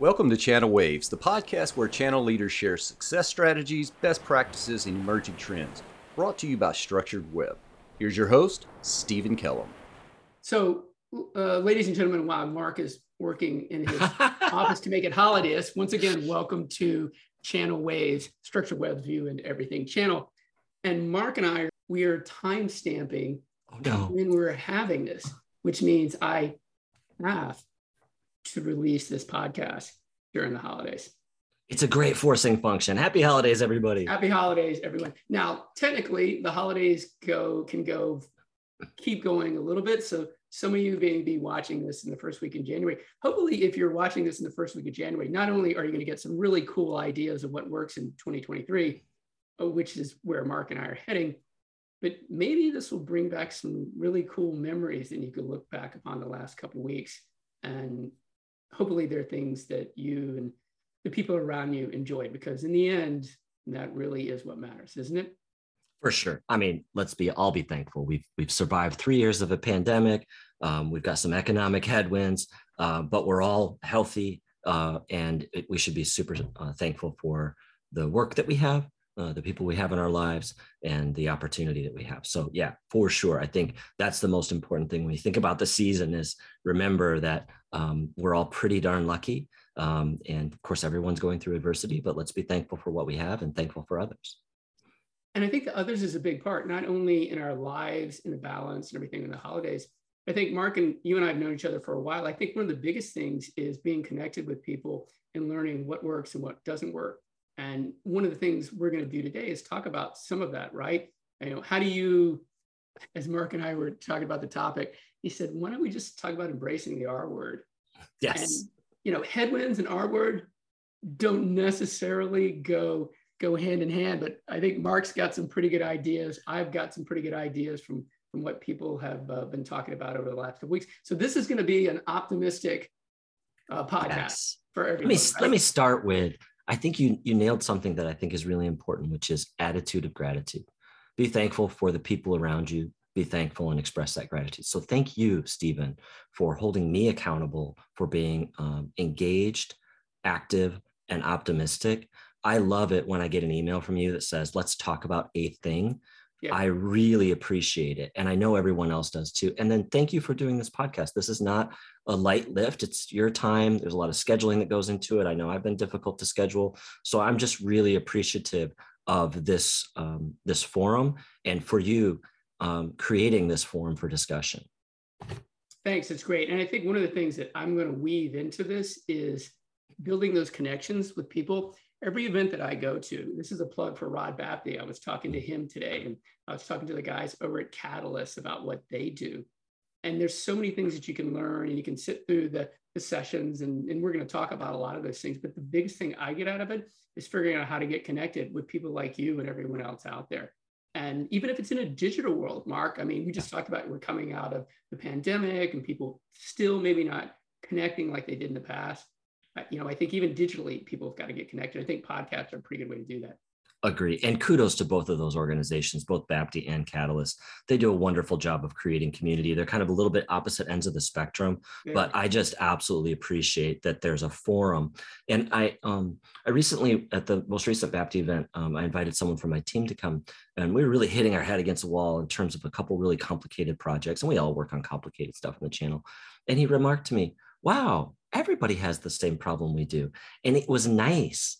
Welcome to Channel Waves, the podcast where channel leaders share success strategies, best practices, and emerging trends. Brought to you by Structured Web. Here's your host, Stephen Kellum. So, uh, ladies and gentlemen, while Marc is working in his office to make it holidays, once again, welcome to Channel Waves, Structured Web's View and Everything channel. And Marc and I, we are time stamping Oh no. when we're having this, which means I have to release this podcast during the holidays. It's a great forcing function. Happy holidays, everybody. Happy holidays, everyone. Now, technically, the holidays go can go keep going a little bit. So some of you may be watching this in the first week in January. Hopefully, if you're watching this in the first week of January, not only are you going to get some really cool ideas of what works in 2023, uh, which is where Mark and I are heading, but maybe this will bring back some really cool memories and you can look back upon the last couple of weeks and hopefully there are things that you and the people around you enjoyed because in the end that really is what matters isn't it For sure. I mean, let's be all be thankful. We've we've survived three years of a pandemic. Um, we've got some economic headwinds, uh, but we're all healthy, uh, and it, we should be super uh, thankful for the work that we have, uh, the people we have in our lives, and the opportunity that we have. So, yeah, for sure. I think that's the most important thing when you think about the season. Is remember that um, we're all pretty darn lucky, um, and of course, everyone's going through adversity. But let's be thankful for what we have and thankful for others. and i think the others is a big part not only in our lives in the balance and everything in the holidays i think marc and you and i have known each other for a while i think one of the biggest things is being connected with people and learning what works and what doesn't work and one of the things we're going to do today is talk about some of that right? You know how do you as marc and i were talking about the topic he said why don't we just talk about embracing the r word? Yes. and you know headwinds and r word don't necessarily go go hand in hand but i think marc's got some pretty good ideas. I've got some pretty good ideas from from what people have uh, been talking about over the last couple weeks. So this is going to be an optimistic uh, podcast Yes. for let everybody me let me start with i think you you nailed something that i think is really important which is attitude of gratitude be thankful for the people around you be thankful and express that gratitude so thank you stephen for holding me accountable for being um, engaged active and optimistic i love it when i get an email from you that says let's talk about a thing Yeah. I really appreciate it. And I know everyone else does too. And then thank you for doing this podcast. This is not a light lift. It's your time. There's a lot of scheduling that goes into it. I know I've been difficult to schedule. So I'm just really appreciative of this, um, this forum and for you um, creating this forum for discussion. Thanks. It's great. And I think one of the things that I'm going to weave into this is building those connections with people. Every event that I go to, this is a plug for Rod Bapty. I was talking to him today, and I was talking to the guys over at Catalyst about what they do. And there's so many things that you can learn, and you can sit through the, the sessions, and, and we're going to talk about a lot of those things. But the biggest thing I get out of it is figuring out how to get connected with people like you and everyone else out there. And even if it's in a digital world, Marc, I mean, we just talked about we're coming out of the pandemic and people still maybe not connecting like they did in the past. You know, I think even digitally, people have got to get connected. I think podcasts are a pretty good way to do that. Agree. And kudos to both of those organizations, both Bapty and Catalyst. They do a wonderful job of creating community. They're kind of a little bit opposite ends of the spectrum, Yeah. but I just absolutely appreciate that there's a forum. And I, um, I recently at the most recent Bapty event, um, I invited someone from my team to come, and we were really hitting our head against the wall in terms of a couple really complicated projects, and we all work on complicated stuff in the channel. And he remarked to me, "Wow, everybody has the same problem we do," and it was nice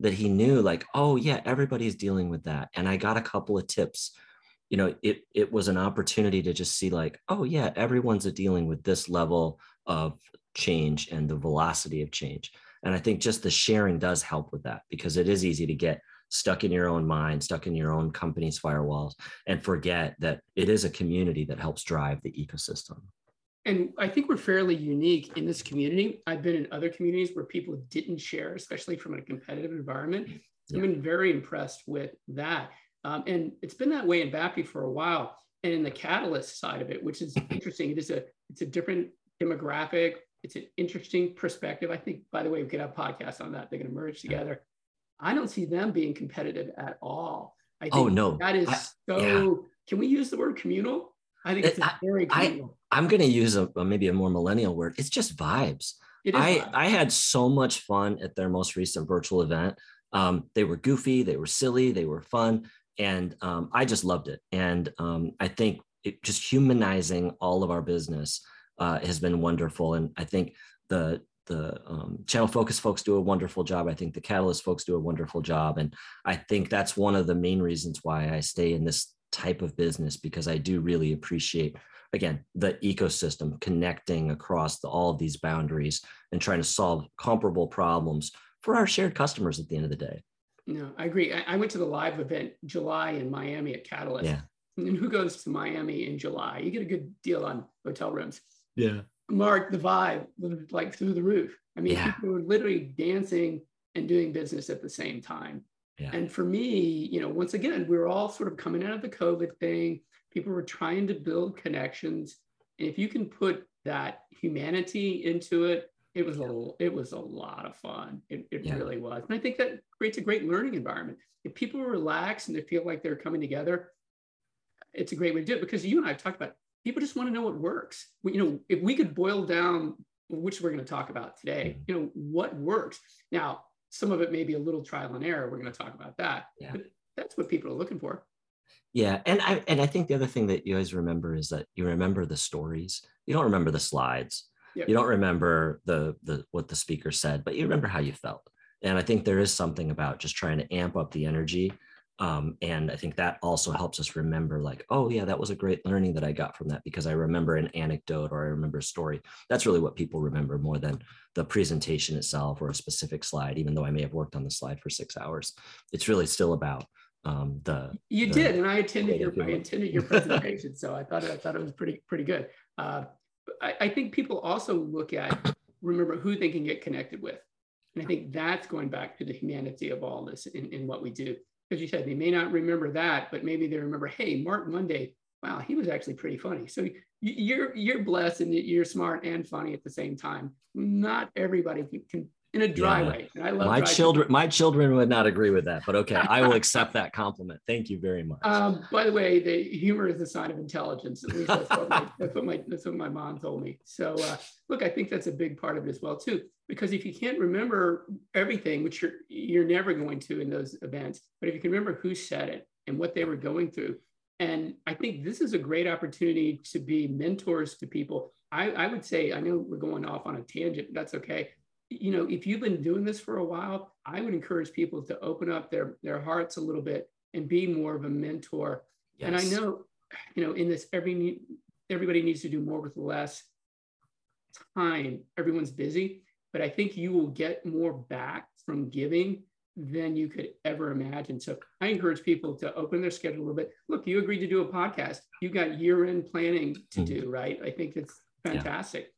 that he knew like oh yeah everybody's dealing with that. And i got a couple of tips. You know it it was an opportunity to just see like oh yeah everyone's dealing with this level of change and the velocity of change. And i think just the sharing does help with that because it is easy to get stuck in your own mind stuck in your own company's firewalls and forget that it is a community that helps drive the ecosystem And I think we're fairly unique in this community. I've been in other communities where people didn't share, especially from a competitive environment. Yeah. I've been very impressed with that. Um, and it's been that way in Bapty for a while. And in the catalyst side of it, which is interesting, it is a it's a different demographic. It's an interesting perspective. I think, by the way, we could have podcasts on that. They're going to merge together. I don't see them being competitive at all. I think Oh, no. that is I- so. yeah. Can we use the word communal? I think it's I- very I- communal. I'm going to use a, maybe a more millennial word. It's just vibes. I. I had so much fun at their most recent virtual event. Um, they were goofy, they were silly, they were fun, and um, I just loved it. And um, I think it, just humanizing all of our business uh, has been wonderful. And I think the the um, channel focus folks do a wonderful job. I think the catalyst folks do a wonderful job, and I think that's one of the main reasons why I stay in this type of business because I do really appreciate again the ecosystem connecting across the, all of these boundaries and trying to solve comparable problems for our shared customers at the end of the day. No, I agree. I, I went to the live event July in Miami at Catalyst. Yeah. And who goes to Miami in July? You get a good deal on hotel rooms. Yeah. Mark, the vibe was like through the roof. I mean, Yeah. people were literally dancing and doing business at the same time. Yeah. And for me, you know, once again, we were all sort of coming out of the COVID thing. People were trying to build connections. And if you can put that humanity into it, it was a it was a lot of fun. It, it Yeah. really was. And I think that creates a great learning environment. If people relax and they feel like they're coming together, it's a great way to do it because you and I have talked about people just want to know what works. We, you know, if we could boil down, which we're going to talk about today, Mm-hmm. you know, what works. Now, some of it may be a little trial and error. We're going to talk about that. Yeah. But that's what people are looking for. Yeah, and I and I think the other thing that you always remember is that you remember the stories. You don't remember the slides. Yep. You don't remember the the what the speaker said, but you remember how you felt. And I think there is something about just trying to amp up the energy. Um, and I think that also helps us remember, like, oh yeah, that was a great learning that I got from that because I remember an anecdote or I remember a story. That's really what people remember more than the presentation itself or a specific slide, even though I may have worked on the slide for six hours. It's really still about um, the You the- did, and I attended your I attended your presentation, so I thought I thought it was pretty pretty good. Uh, I, I think people also look at remember who they can get connected with, and I think that's going back to the humanity of all this in, in what we do. Because you said they may not remember that, but maybe they remember, hey, Marc Monday, wow, he was actually pretty funny. So you- you're you're blessed and you're smart and funny at the same time. Not everybody can, in a dry Yeah. way. And I love my children my children would not agree with that but okay i will accept that compliment thank you very much Um, by the way, the humor is a sign of intelligence. At least that's what my, that's what my, that's what my mom told me. So uh, look, I think that's a big part of it as well too. Because if you can't remember everything, which you're you're never going to in those events, but if you can remember who said it and what they were going through, and I think this is a great opportunity to be mentors to people. I, I would say, I know we're going off on a tangent. That's okay. You know, if you've been doing this for a while, I would encourage people to open up their their hearts a little bit and be more of a mentor yes. and I know, you know, in this, every everybody needs to do more with less time. Everyone's busy, but I think you will get more back from giving than you could ever imagine. So I encourage people to open their schedule a little bit. Look, you agreed to do a podcast. You got year-end planning to Mhm. do, right? I think it's Yeah. fantastic.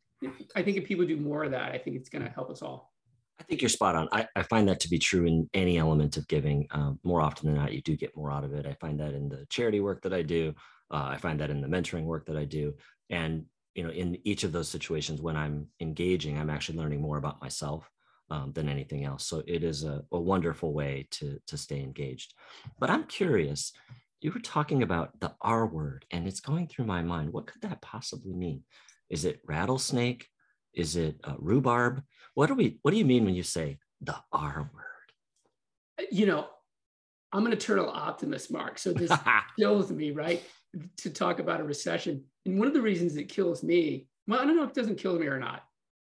I think if people do more of that, I think it's going to help us all. I think you're spot on. I, I find that to be true in any element of giving. Um, more often than not, you do get more out of it. I find that in the charity work that I do. Uh, I find that in the mentoring work that I do. And you know, in each of those situations, when I'm engaging, I'm actually learning more about myself um, than anything else. So it is a, a wonderful way to to stay engaged. But I'm curious. You were talking about the R word, and it's going through my mind. What could that possibly mean? Is it rattlesnake? Is it uh, rhubarb? What do we? What do you mean when you say the R word? You know, I'm an eternal optimist, Marc. So this kills me, right? To talk about a recession. And one of the reasons it kills me, well, I don't know if it doesn't kill me or not.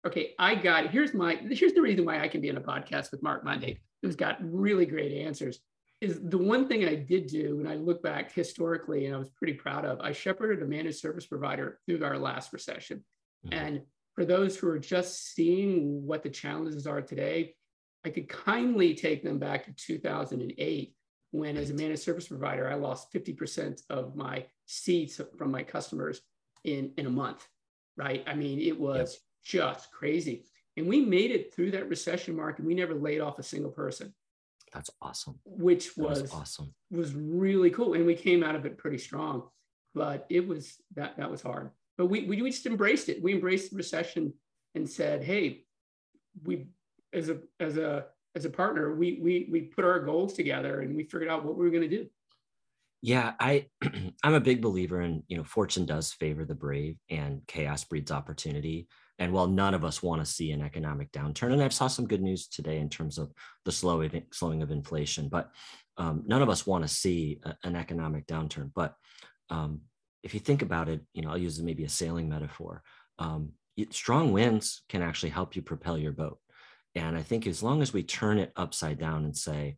Okay, I got here's my here's the reason why I can be in a podcast with Marc Monday, who's got really great answers. Is the one thing I did do, and I look back historically, and I was pretty proud of. I shepherded a managed service provider through our last recession, Mhm. and for those who are just seeing what the challenges are today, I could kindly take them back to 2008 when as a managed service provider, I lost 50% of my seats from my customers in, in a month, right? I mean, it was just crazy. And we made it through that recession marc and we never laid off a single person, That's awesome. which was, was awesome. was really cool. And we came out of it pretty strong, but it was, that, that was hard. But we, we, we just embraced it. We embraced the recession and said, hey, we, as a, as a, as a partner, we, we, we put our goals together and we figured out what we were going to do. Yeah, I I'm a big believer in, you know, fortune does favor the brave and chaos breeds opportunity. And while none of us want to see an economic downturn, and I saw some good news today in terms of the slowing slowing of inflation, but um, none of us want to see a, an economic downturn. But um, if you think about it, you know, I'll use maybe a sailing metaphor. Um, strong winds can actually help you propel your boat. And I think as long as we turn it upside down and say,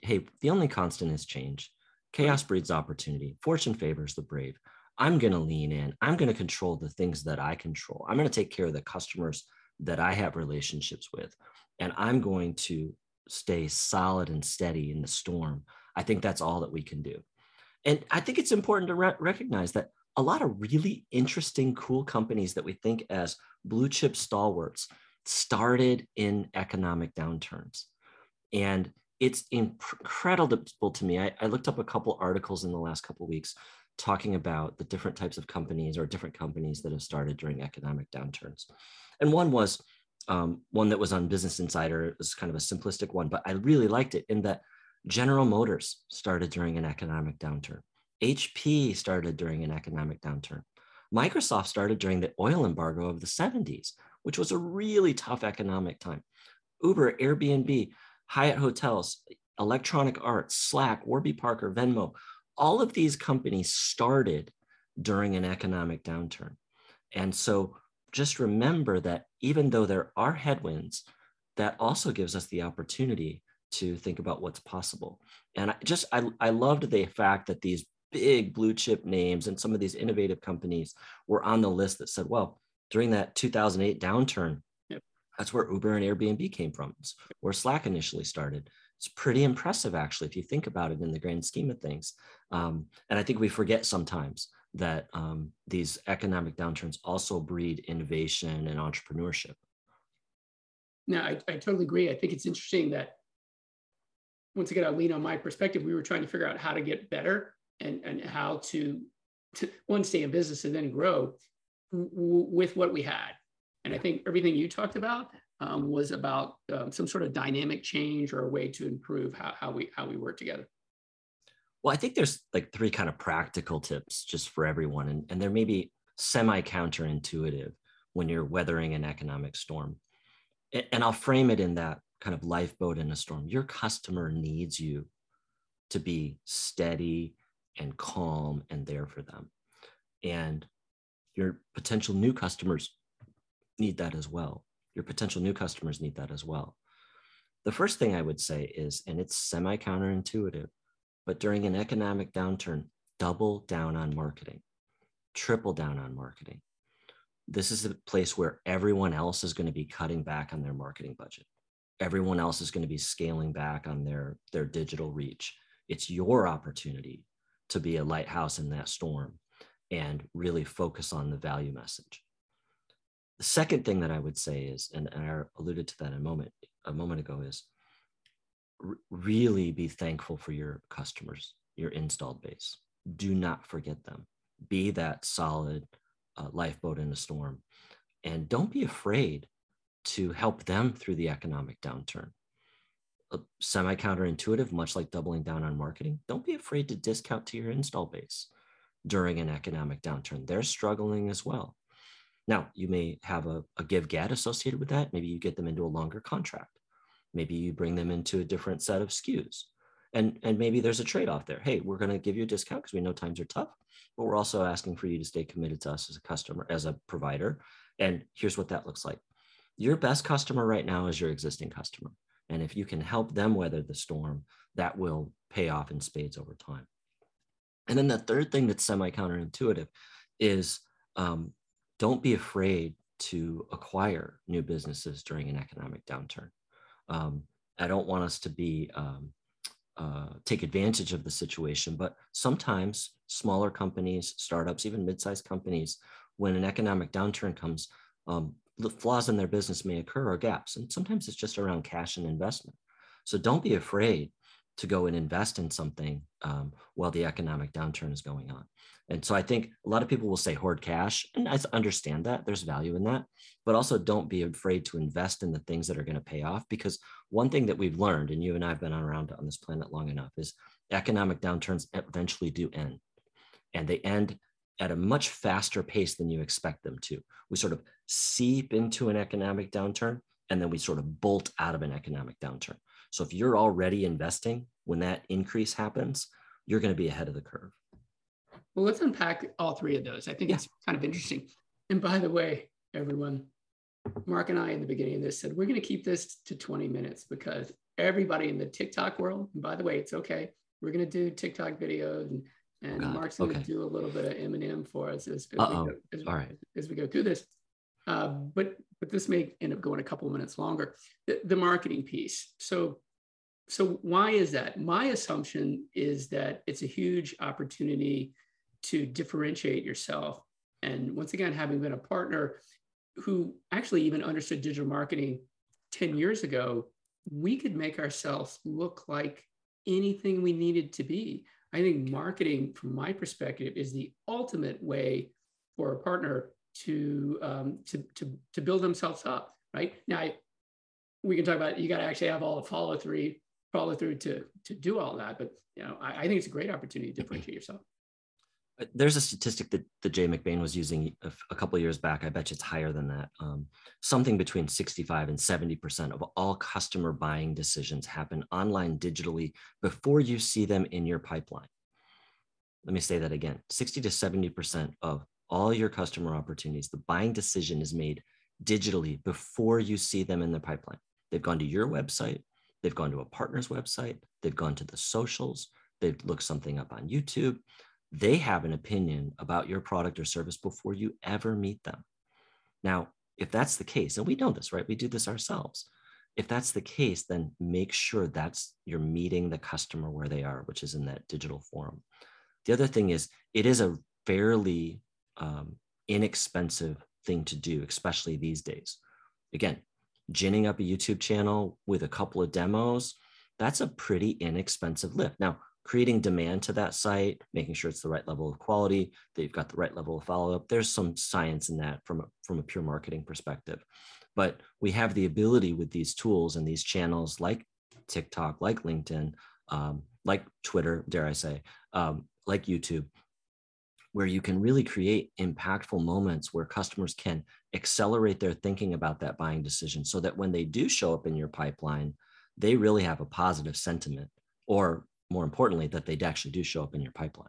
hey, the only constant is change, chaos breeds opportunity, fortune favors the brave. I'm going to lean in. I'm going to control the things that I control. I'm going to take care of the customers that I have relationships with. And I'm going to stay solid and steady in the storm. I think that's all that we can do. And I think it's important to re- recognize that a lot of really interesting, cool companies that we think as blue chip stalwarts started in economic downturns. And it's incredible to me. I, I, looked up a couple articles in the last couple weeks talking about the different types of companies or different companies that have started during economic downturns. And one was um, one that was on Business Insider. It was kind of a simplistic one, but I really liked it in that General Motors started during an economic downturn. HP started during an economic downturn. Microsoft started during the oil embargo of the 70s, which was a really tough economic time. Uber, Airbnb, Hyatt Hotels, Electronic Arts, Slack, Warby Parker, Venmo, all of these companies started during an economic downturn. And so just remember that even though there are headwinds, that also gives us the opportunity to think about what's possible. And I just I, I loved the fact that these big blue chip names and some of these innovative companies were on the list that said, well, during that 2008 downturn, yep. that's where Uber and Airbnb came from, it's where Slack initially started. It's pretty impressive, actually, if you think about it in the grand scheme of things. Um, and I think we forget sometimes that um, these economic downturns also breed innovation and entrepreneurship. No, I, I totally agree. I think it's interesting that once again, I lean on my perspective. We were trying to figure out how to get better and, and how to, to one, stay in business and then grow w- with what we had. And I think everything you talked about um, was about um, some sort of dynamic change or a way to improve how, how we how we work together. Well, I think there's like three kind of practical tips just for everyone, and, and they're maybe semi counterintuitive when you're weathering an economic storm. And I'll frame it in that kind of lifeboat in a storm. Your customer needs you to be steady and calm and there for them. And your potential new customers need that as well. Your potential new customers need that as well. The first thing I would say is, and it's semi counterintuitive, but during an economic downturn, double down on marketing, triple down on marketing. This is a place where everyone else is going to be cutting back on their marketing budget. Everyone else is going to be scaling back on their, their digital reach. It's your opportunity to be a lighthouse in that storm and really focus on the value message. The second thing that I would say is, and, I alluded to that a moment a moment ago, is really be thankful for your customers, your installed base. Do not forget them. Be that solid uh, lifeboat in a storm, and don't be afraid to help them through the economic downturn semi counterintuitive, much like doubling down on marketing. Don't be afraid to discount to your install base during an economic downturn. They're struggling as well. Now, you may have a, a give get associated with that. Maybe you get them into a longer contract. Maybe you bring them into a different set of SKUs. And, and maybe there's a trade off there. Hey, we're going to give you a discount because we know times are tough, but we're also asking for you to stay committed to us as a customer, as a provider. And here's what that looks like. Your best customer right now is your existing customer. And if you can help them weather the storm, that will pay off in spades over time. And then the third thing that's semi counterintuitive is um, don't be afraid to acquire new businesses during an economic downturn. Um, I don't want us to be um, uh, take advantage of the situation, but sometimes smaller companies, startups, even mid-sized companies, when an economic downturn comes, um, the flaws in their business may occur or gaps. And sometimes it's just around cash and investment. So don't be afraid to go and invest in something um, while the economic downturn is going on. And so I think a lot of people will say hoard cash, and I understand that there's value in that, but also don't be afraid to invest in the things that are going to pay off. Because one thing that we've learned, and you and I have been around on this planet long enough, is economic downturns eventually do end, and they end at a much faster pace than you expect them to. We sort of seep into an economic downturn and then we sort of bolt out of an economic downturn. So if you're already investing when that increase happens, you're going to be ahead of the curve. Well, let's unpack all three of those. I think yeah. it's kind of interesting. And by the way, everyone, Marc and I in the beginning of this said we're going to keep this to 20 minutes because everybody in the TikTok world, and by the way, it's okay. We're going to do TikTok videos and, and Marc's going to do a little bit of Eminem for us as, as, we, go, as, all right. as we go through this. Uh, but but this may end up going a couple of minutes longer. The, the marketing piece. So so why is that? My assumption is that it's a huge opportunity to differentiate yourself. And once again, having been a partner who actually even understood digital marketing 10 years ago, we could make ourselves look like anything we needed to be. I think marketing, from my perspective, is the ultimate way for a partner to um, to, to to build themselves up. Right now, I, we can talk about you got to actually have all the follow through follow through to to do all that. But you know, I, I think it's a great opportunity to differentiate yourself. There's a statistic that, that Jay McBain was using a, a couple years back. I bet you it's higher than that. Um, something between 65 and 70% of all customer buying decisions happen online digitally before you see them in your pipeline. Let me say that again 60 to 70% of all your customer opportunities, the buying decision is made digitally before you see them in the pipeline. They've gone to your website, they've gone to a partner's website, they've gone to the socials, they've looked something up on YouTube. They have an opinion about your product or service before you ever meet them. Now, if that's the case, and we know this, right? We do this ourselves. If that's the case, then make sure that's you're meeting the customer where they are, which is in that digital forum. The other thing is it is a fairly um, inexpensive thing to do, especially these days. Again, ginning up a YouTube channel with a couple of demos, that's a pretty inexpensive lift. Now, creating demand to that site, making sure it's the right level of quality, that you've got the right level of follow up. There's some science in that from a, from a pure marketing perspective. But we have the ability with these tools and these channels like TikTok, like LinkedIn, um, like Twitter, dare I say, um, like YouTube, where you can really create impactful moments where customers can accelerate their thinking about that buying decision so that when they do show up in your pipeline, they really have a positive sentiment, or more importantly, that they actually do show up in your pipeline.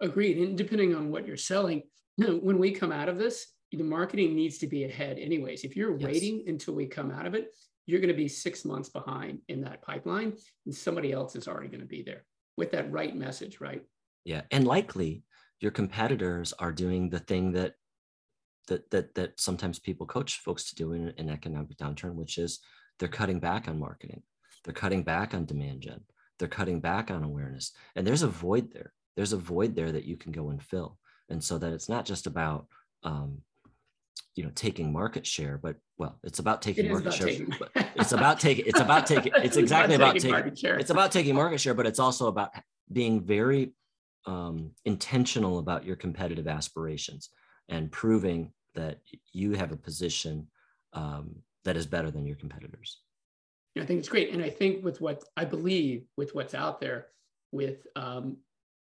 Agreed. And depending on what you're selling, when we come out of this, the marketing needs to be ahead, anyways. If you're yes. waiting until we come out of it, you're going to be six months behind in that pipeline, and somebody else is already going to be there with that right message, right? Yeah. And likely your competitors are doing the thing that that that that sometimes people coach folks to do in an economic downturn, which is they're cutting back on marketing, they're cutting back on demand gen, they're cutting back on awareness, and there's a void there. There's a void there that you can go and fill, and so that it's not just about um, you know taking market share, but well, it's about taking market about share. Taking... it's about taking. It's about taking. It's exactly about taking. About taking it's about taking market share, but it's also about being very um, intentional about your competitive aspirations and proving that you have a position um, that is better than your competitors. I think it's great. And I think with what I believe with what's out there, with um,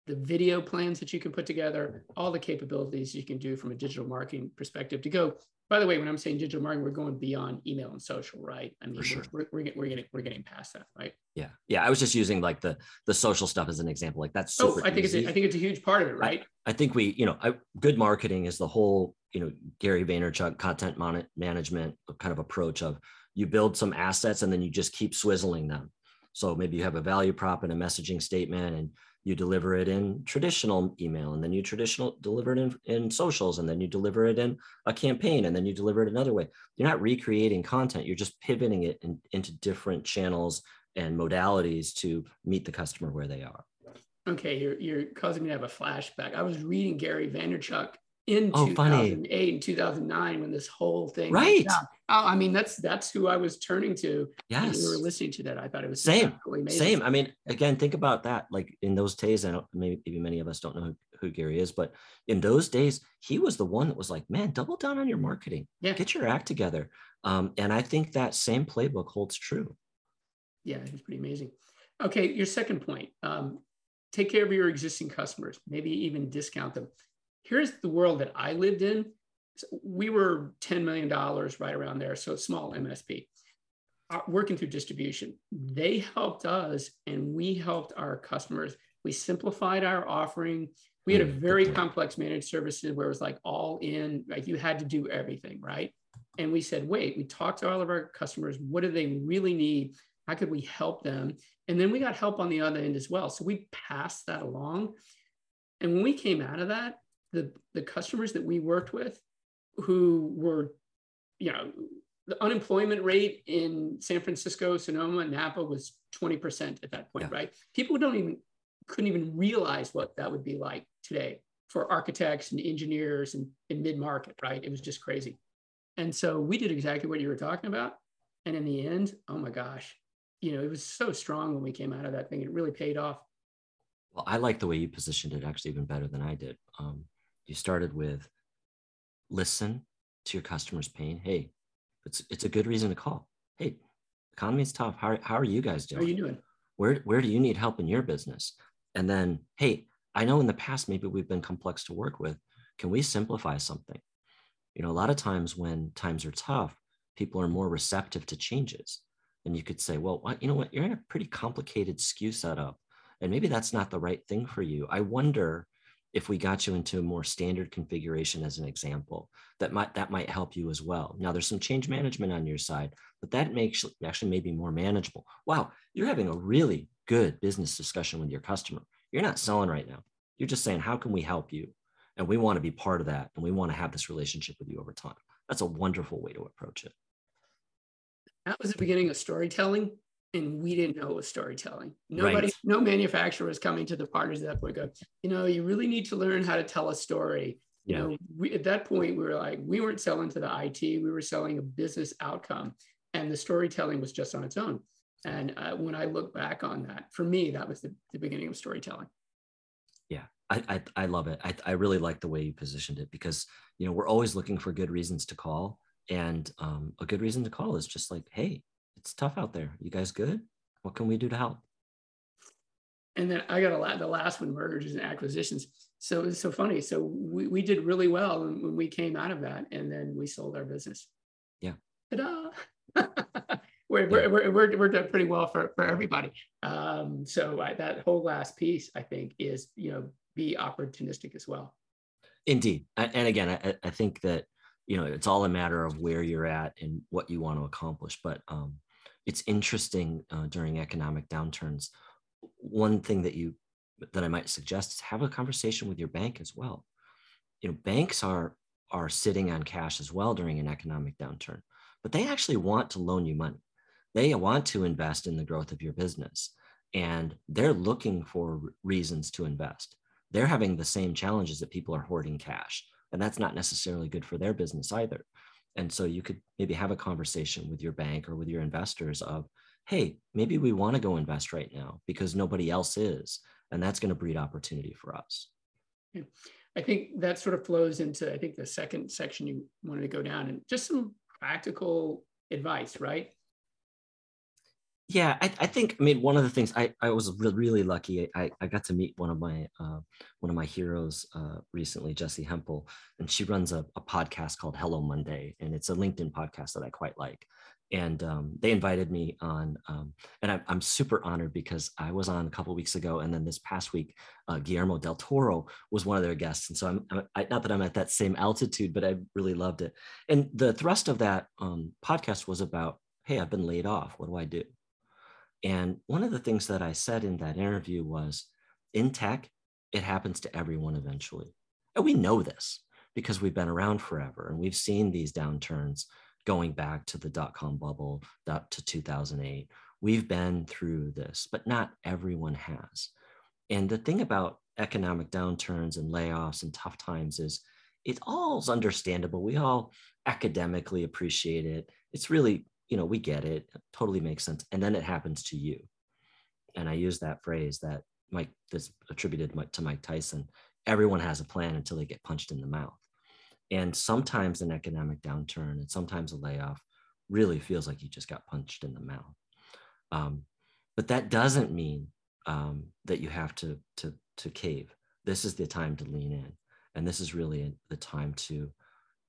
the video plans that you can put together, all the capabilities you can do from a digital marketing perspective to go by the way, when I'm saying digital marketing, we're going beyond email and social, right? I mean, sure. we're, we're, we're, getting we're getting past that, right? Yeah, yeah. I was just using like the the social stuff as an example. Like that's oh, I think easy. it's a, I think it's a huge part of it, right? I, I think we, you know, I, good marketing is the whole, you know, Gary Vaynerchuk content mon- management kind of approach of you build some assets and then you just keep swizzling them. So maybe you have a value prop and a messaging statement, and you deliver it in traditional email and then you traditional deliver it in, in socials and then you deliver it in a campaign and then you deliver it another way. You're not recreating content you're just pivoting it in, into different channels and modalities to meet the customer where they are. Okay you're, you're causing me to have a flashback. I was reading gary vaynerchuk in oh, 2008 funny. and 2009 when this whole thing right. oh, i mean that's that's who i was turning to yes we were listening to that. I thought it was same same. I mean again think about that like in those days i don't maybe many of us don't know who, who gary is but in those days he was the one that was like man double down on your marketing. Yeah. Get your act together. Um, and i think that same playbook holds true. Yeah it's pretty amazing. Okay, your second point. Um, take care of your existing customers, maybe even discount them. Here's the world that I lived in. So we were $10 million right around there, so small MSP. Uh, working through distribution, they helped us and we helped our customers. We simplified our offering. We had a mm, very complex managed services where it was like all in, like you had to do everything, right? And we said, wait, we talked to all of our customers. What do they really need? How could we help them? And then we got help on the other end as well. So we passed that along. And when we came out of that, the, the customers that we worked with who were, you know, the unemployment rate in San Francisco, Sonoma, Napa was 20% at that point, yeah. right? People don't even couldn't even realize what that would be like today for architects and engineers and in mid-market, right? It was just crazy. And so we did exactly what you were talking about. And in the end, oh my gosh, you know, it was so strong when we came out of that thing. It really paid off. Well, I like the way you positioned it actually even better than I did. Um, you started with listen to your customer's pain. Hey, it's it's a good reason to call. Hey, economy's tough. How, how are you guys doing? How are you doing? Where where do you need help in your business? And then, hey, I know in the past maybe we've been complex to work with. Can we simplify something? You know, a lot of times when times are tough, people are more receptive to changes. And you could say, well, you know what, you're in a pretty complicated SKU setup, and maybe that's not the right thing for you. I wonder if we got you into a more standard configuration as an example that might that might help you as well. Now there's some change management on your side but that makes actually maybe more manageable. Wow you're having a really good business discussion with your customer. You're not selling right now. You're just saying how can we help you? And we want to be part of that and we want to have this relationship with you over time. That's a wonderful way to approach it. That was the beginning of storytelling and we didn't know it was storytelling. Nobody, right. no manufacturer was coming to the partners at that point. Go, you know, you really need to learn how to tell a story. Yeah. You know, we, at that point, we were like, we weren't selling to the IT, we were selling a business outcome, and the storytelling was just on its own. And uh, when I look back on that, for me, that was the, the beginning of storytelling. Yeah, I, I, I love it. I, I really like the way you positioned it because you know we're always looking for good reasons to call, and um, a good reason to call is just like, hey, it's tough out there. You guys good? What can we do to help? And then I got a lot, the last one, mergers and acquisitions. So it's so funny. So we, we did really well when we came out of that and then we sold our business. Yeah. Ta-da. we're, yeah. we're, we're, we're done pretty well for, for everybody. Um, so I, that whole last piece, I think is, you know, be opportunistic as well. Indeed. And again, I, I think that, you know, it's all a matter of where you're at and what you want to accomplish. But um, it's interesting uh, during economic downturns. One thing that you that I might suggest is have a conversation with your bank as well. You know, banks are are sitting on cash as well during an economic downturn, but they actually want to loan you money. They want to invest in the growth of your business, and they're looking for reasons to invest. They're having the same challenges that people are hoarding cash, and that's not necessarily good for their business either. And so you could maybe have a conversation with your bank or with your investors of, hey, maybe we want to go invest right now because nobody else is. And that's going to breed opportunity for us. Yeah. I think that sort of flows into, I think, the second section you wanted to go down and just some practical advice, right? Yeah I, I, think i mean one of the things i, I was really, really lucky I, I got to meet one of my uh, one of my heroes uh, recently jessi hempel and she runs a, a, podcast called hello monday and it's a linkedin podcast that i quite like. And um, they invited me on um, and I, am super honored because i was on a couple weeks ago and then this past week uh, guillermo del toro was one of their guests. And so i'm I, not that i'm at that same altitude but i really loved it. And the thrust of that um, podcast was about hey i've been laid off. What do i do and one of the things that I said in that interview was in tech, it happens to everyone eventually. And we know this because we've been around forever and we've seen these downturns going back to the dot com bubble up to 2008. We've been through this, but not everyone has. And the thing about economic downturns and layoffs and tough times is it all's understandable. We all academically appreciate it. It's really you know, we get it, it totally makes sense. And then it happens to you. And I use that phrase that Mike that's attributed to Mike Tyson. Everyone has a plan until they get punched in the mouth. And sometimes an economic downturn and sometimes a layoff really feels like you just got punched in the mouth. Um, but that doesn't mean um, that you have to to to cave. This is the time to lean in, and this is really the time to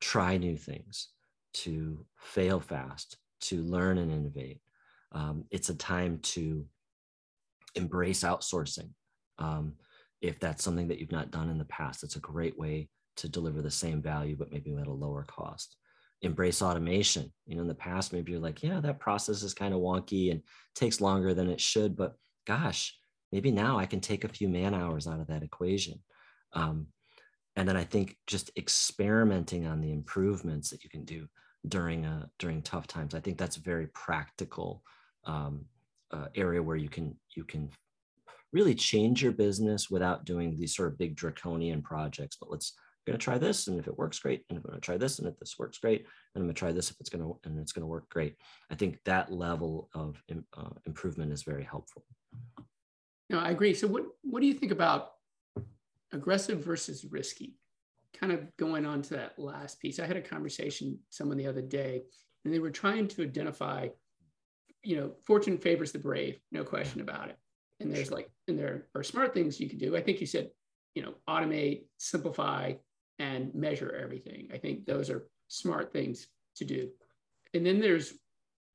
try new things, to fail fast, to learn and innovate. Um, it's a time to embrace outsourcing. Um, if that's something that you've not done in the past, it's a great way to deliver the same value, but maybe at a lower cost. Embrace automation. You know, in the past, maybe you're like, yeah, that process is kind of wonky and takes longer than it should, but gosh, maybe now I can take a few man hours out of that equation. Um, and then I think just experimenting on the improvements that you can do during a during tough times. I think that's a very practical um, uh, area where you can you can really change your business without doing these sort of big draconian projects. But let's I'm going to try this, and if it works, great. And I'm going to try this, and if this works, great. And I'm going to try this if it's going to and it's going to work, great. I think that level of uh, improvement is very helpful. No, I agree. So what what do you think about aggressive versus risky? Kind of going on to that last piece. I had a conversation someone the other day, and they were trying to identify, you know, fortune favors the brave, no question about it. And there's like, and there are smart things you can do. I think you said, you know, automate, simplify, and measure everything. I think those are smart things to do. And then there's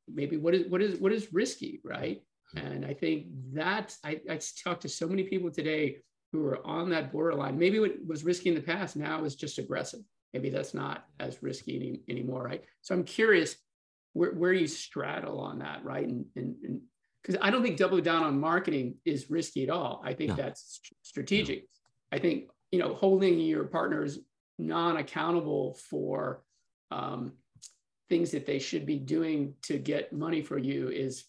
maybe what is what is what is risky, right? Hmm. And I think that I, I talked to so many people today who are on that borderline. Maybe what was risky in the past now is just aggressive. Maybe that's not as risky any, anymore, right? So I'm curious where, where you straddle on that, right? And and because I don't think double down on marketing is risky at all. I think that's strategic. I think you know holding your partners non-accountable for um, things that they should be doing to get money for you is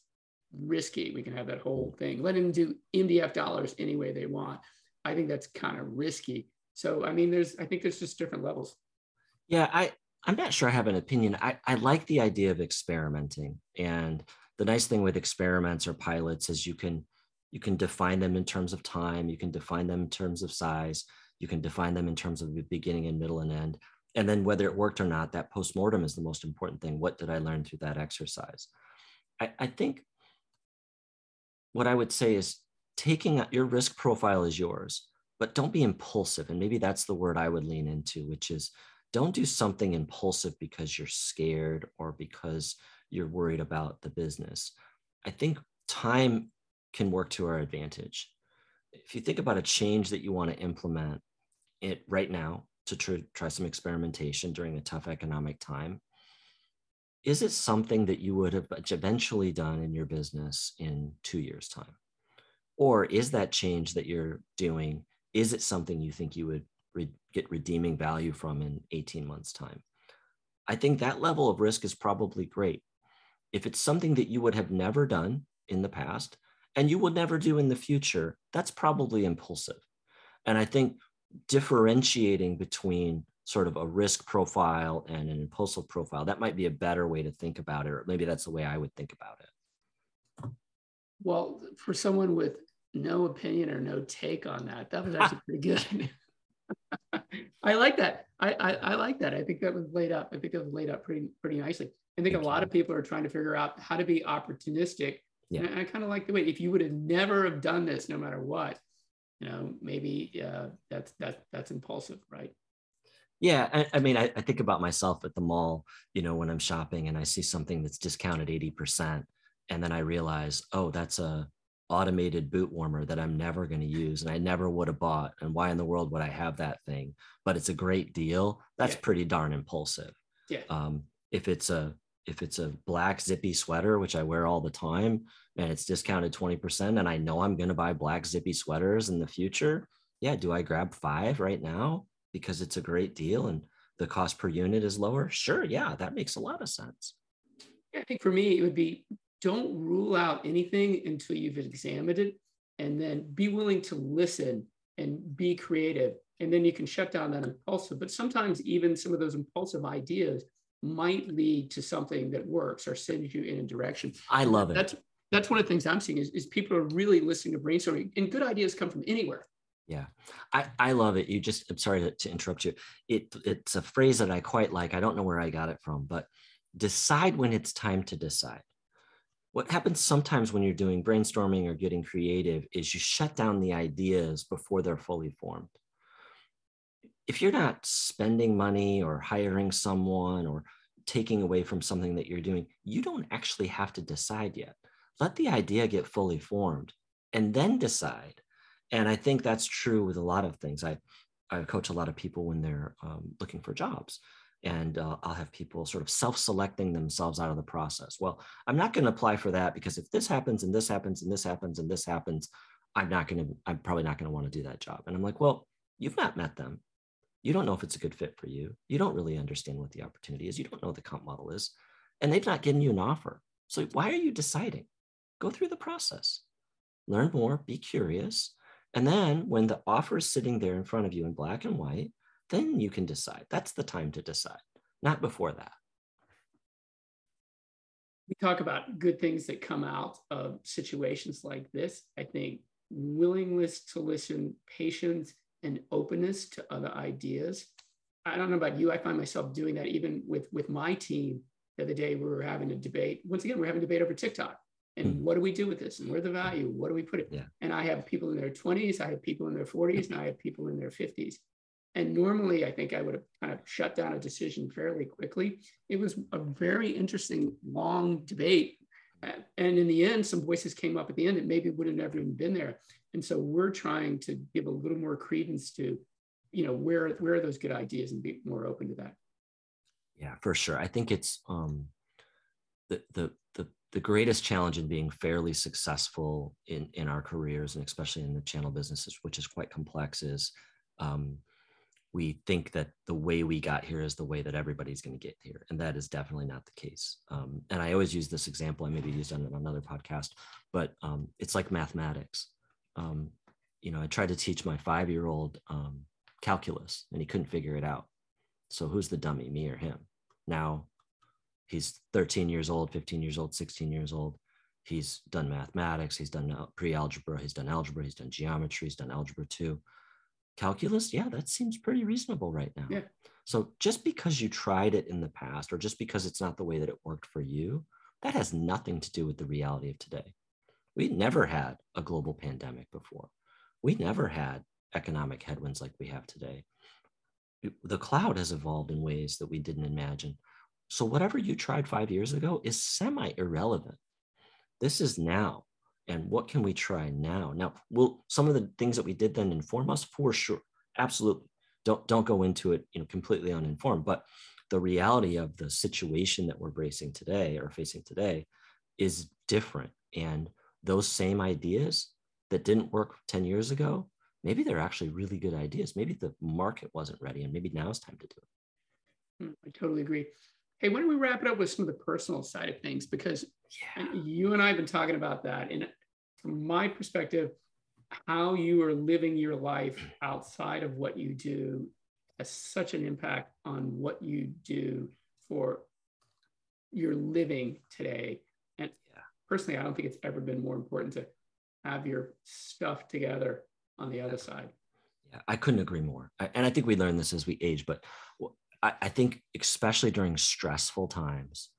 risky. We can have that whole thing. Let them do MDF dollars any way they want. I think that's kind of risky. So, I mean, there's, I think there's just different levels. Yeah, I, I'm not sure I have an opinion. I, I like the idea of experimenting. And the nice thing with experiments or pilots is you can, you can define them in terms of time, you can define them in terms of size, you can define them in terms of the beginning and middle and end. And then whether it worked or not, that postmortem is the most important thing. What did I learn through that exercise? I, I think what I would say is taking your risk profile is yours, but don't be impulsive. And maybe that's the word I would lean into, which is don't do something impulsive because you're scared or because you're worried about the business. I think time can work to our advantage. If you think about a change that you want to implement it right now to try, try some experimentation during a tough economic time, is it something that you would have eventually done in your business in two years time or is that change that you're doing is it something you think you would re- get redeeming value from in 18 months time i think that level of risk is probably great if it's something that you would have never done in the past and you would never do in the future that's probably impulsive and i think differentiating between sort of a risk profile and an impulsive profile. That might be a better way to think about it, or maybe that's the way I would think about it. Well, for someone with no opinion or no take on that, that was actually pretty good. I like that. I, I, I like that. I think that was laid up. I think that was laid up pretty pretty nicely. I think Thank a lot you. of people are trying to figure out how to be opportunistic. Yeah. And I, I kind of like the way if you would have never have done this, no matter what, you know, maybe uh, that's that's that's impulsive, right? Yeah, I, I mean, I, I, think about myself at the mall, you know, when I'm shopping and I see something that's discounted 80%, and then I realize, oh, that's a automated boot warmer that I'm never going to use and I never would have bought. And why in the world would I have that thing? But it's a great deal. That's yeah. pretty darn impulsive. Yeah. Um, if it's a if it's a black zippy sweater, which I wear all the time, and it's discounted 20%, and I know I'm going to buy black zippy sweaters in the future, yeah, do I grab five right now? because it's a great deal and the cost per unit is lower? Sure, yeah, that makes a lot of sense. I think for me, it would be don't rule out anything until you've examined it and then be willing to listen and be creative. And then you can shut down that impulsive. But sometimes even some of those impulsive ideas might lead to something that works or sends you in a direction. I love it. That's that's one of the things I'm seeing is, is people are really listening to brainstorming and good ideas come from anywhere. Yeah, I, I love it. You just, I'm sorry to, to interrupt you. It It's a phrase that I quite like. I don't know where I got it from, but decide when it's time to decide. What happens sometimes when you're doing brainstorming or getting creative is you shut down the ideas before they're fully formed. If you're not spending money or hiring someone or taking away from something that you're doing, you don't actually have to decide yet. Let the idea get fully formed and then decide. And I think that's true with a lot of things. I, I coach a lot of people when they're um, looking for jobs and uh, I'll have people sort of self-selecting themselves out of the process. Well, I'm not going to apply for that because if this happens and this happens and this happens and this happens, I'm not going to. I'm probably not going to want to do that job. And I'm like, well, you've not met them. You don't know if it's a good fit for you. You don't really understand what the opportunity is. You don't know what the comp model is, and they've not given you an offer. So why are you deciding? Go through the process, learn more, be curious, and then when the offer is sitting there in front of you in black and white, then you can decide. That's the time to decide, not before that. We talk about good things that come out of situations like this. I think willingness to listen, patience, and openness to other ideas. I don't know about you. I find myself doing that even with with my team. The other day we were having a debate. Once again, we're having a debate over TikTok. And mm what do we do with this? And where the value? What do we put it? Yeah. And I have people in their 20s, I have people in their 40s, and I have people in their 50s. And normally, I think I would have kind of shut down a decision fairly quickly. It was a very interesting, long debate. And in the end, some voices came up at the end that maybe would have never even been there. And so we're trying to give a little more credence to, you know, where where are those good ideas and be more open to that. Yeah, for sure. I think it's um, the the the the greatest challenge in being fairly successful in in our careers and especially in the channel businesses, which is quite complex, is um, we think that the way we got here is the way that everybody's going to get here and that is definitely not the case. Um, and i always use this example i maybe used on another podcast but um, it's like mathematics. Um, you know i tried to teach my five year old um, calculus and he couldn't figure it out. So who's the dummy me or him? Now he's 13 years old 15 years old 16 years old. He's done mathematics he's done pre-algebra he's done algebra he's done geometry he's done algebra 2 calculus yeah that seems pretty reasonable right now. Yeah. so just because you tried it in the past or just because it's not the way that it worked for you that has nothing to do with the reality of today. We never had a global pandemic before. We never had economic headwinds like we have today. The cloud has evolved in ways that we didn't imagine. So whatever you tried five years ago is semi irrelevant this is now and what can we try now? Now will some of the things that we did then inform us? For sure. Absolutely. Don't don't go into it you know completely uninformed but the reality of the situation that we're facing today or facing today is different. And those same ideas that didn't work 10 years ago maybe they're actually really good ideas. Maybe the market wasn't ready and maybe now is time to do it. Hmm, i totally agree. Hey, why don't we wrap it up with some of the personal side of things? Because yeah. you and I have been talking about that. And from my perspective, how you are living your life outside of what you do has such an impact on what you do for your living today. And yeah. personally, I don't think it's ever been more important to have your stuff together on the other side. Yeah, I couldn't agree more. I, and I think we learn this as we age, but I, I think especially during stressful times,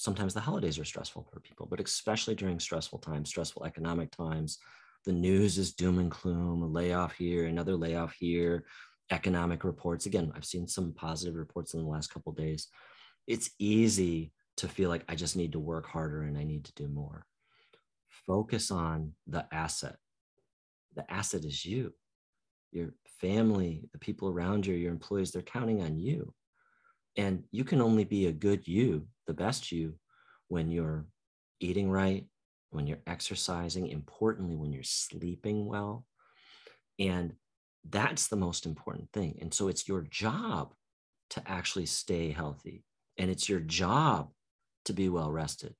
sometimes the holidays are stressful for people, but especially during stressful times, stressful economic times, the news is doom and gloom, a layoff here, another layoff here, economic reports. Again, I've seen some positive reports in the last couple days. It's easy to feel like I just need to work harder and I need to do more. Focus on the asset. The asset is you, your family, the people around you, your employees, they're counting on you. And you can only be a good you, the best you, when you're eating right, when you're exercising, importantly, when you're sleeping well. And that's the most important thing. And so it's your job to actually stay healthy, and it's your job to be well rested.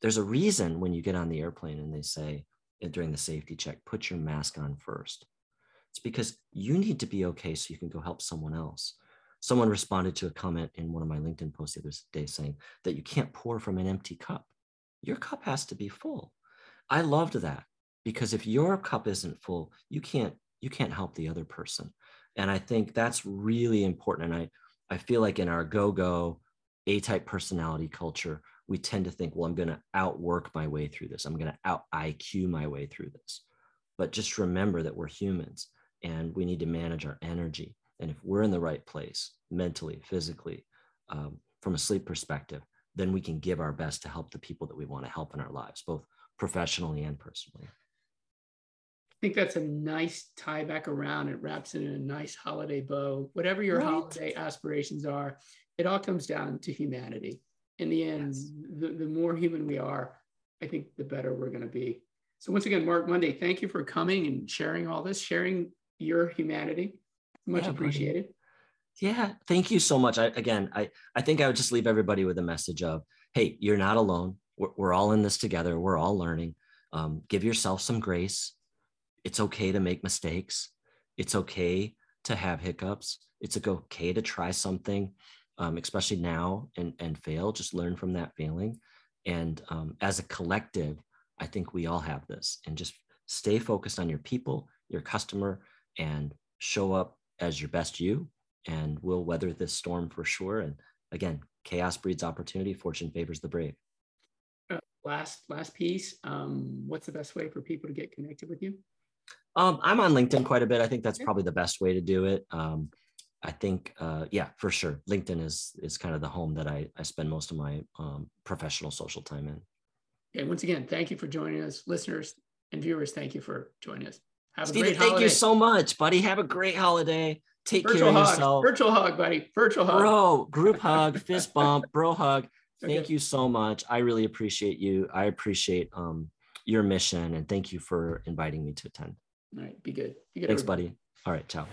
There's a reason when you get on the airplane and they say eh, during the safety check, put your mask on first. It's because you need to be okay so you can go help someone else someone responded to a comment in one of my LinkedIn posts the other day saying that you can't pour from an empty cup. Your cup has to be full. I loved that because if your cup isn't full, you can't you can't help the other person. And I think that's really important. And I I feel like in our go-go A-type personality culture, we tend to think, well, I'm going to outwork my way through this. I'm going to out IQ my way through this. But just remember that we're humans and we need to manage our energy. And if we're in the right place mentally, physically, um, from a sleep perspective, then we can give our best to help the people that we want to help in our lives, both professionally and personally. I think that's a nice tie back around. It wraps it in a nice holiday bow. Whatever your right. holiday aspirations are, it all comes down to humanity. In the end, yes. the, the more human we are, I think the better we're going to be. So, once again, Marc Monday, thank you for coming and sharing all this, sharing your humanity. Much yeah, appreciated. Buddy. Yeah, thank you so much. I, again, I, I think I would just leave everybody with a message of, hey, you're not alone. We're, we're all in this together. We're all learning. Um, give yourself some grace. It's okay to make mistakes. It's okay to have hiccups. It's okay to try something, um, especially now and, and fail. Just learn from that failing. And um, as a collective, I think we all have this. And just stay focused on your people, your customer, and show up as your best you and we'll weather this storm for sure. And again, chaos breeds opportunity. Fortune favors the brave. Uh, last last piece. Um, what's the best way for people to get connected with you? Um, I'm on LinkedIn quite a bit. I think that's probably the best way to do it. Um, I think, uh, yeah, for sure. LinkedIn is is kind of the home that I, I spend most of my um, professional social time in. Okay, once again, thank you for joining us, listeners and viewers. Thank you for joining us. Have Steven, great holiday. Thank you so much, buddy. Have a great holiday. Take Virtual care hug. of yourself. Virtual hug, buddy. Virtual hug. Bro, group hug, fist bump, bro hug. Thank okay. you so much. I really appreciate you. I appreciate um, your mission and thank you for inviting me to attend. All right. Be good. Be good Thanks, everybody. buddy. All right. Ciao.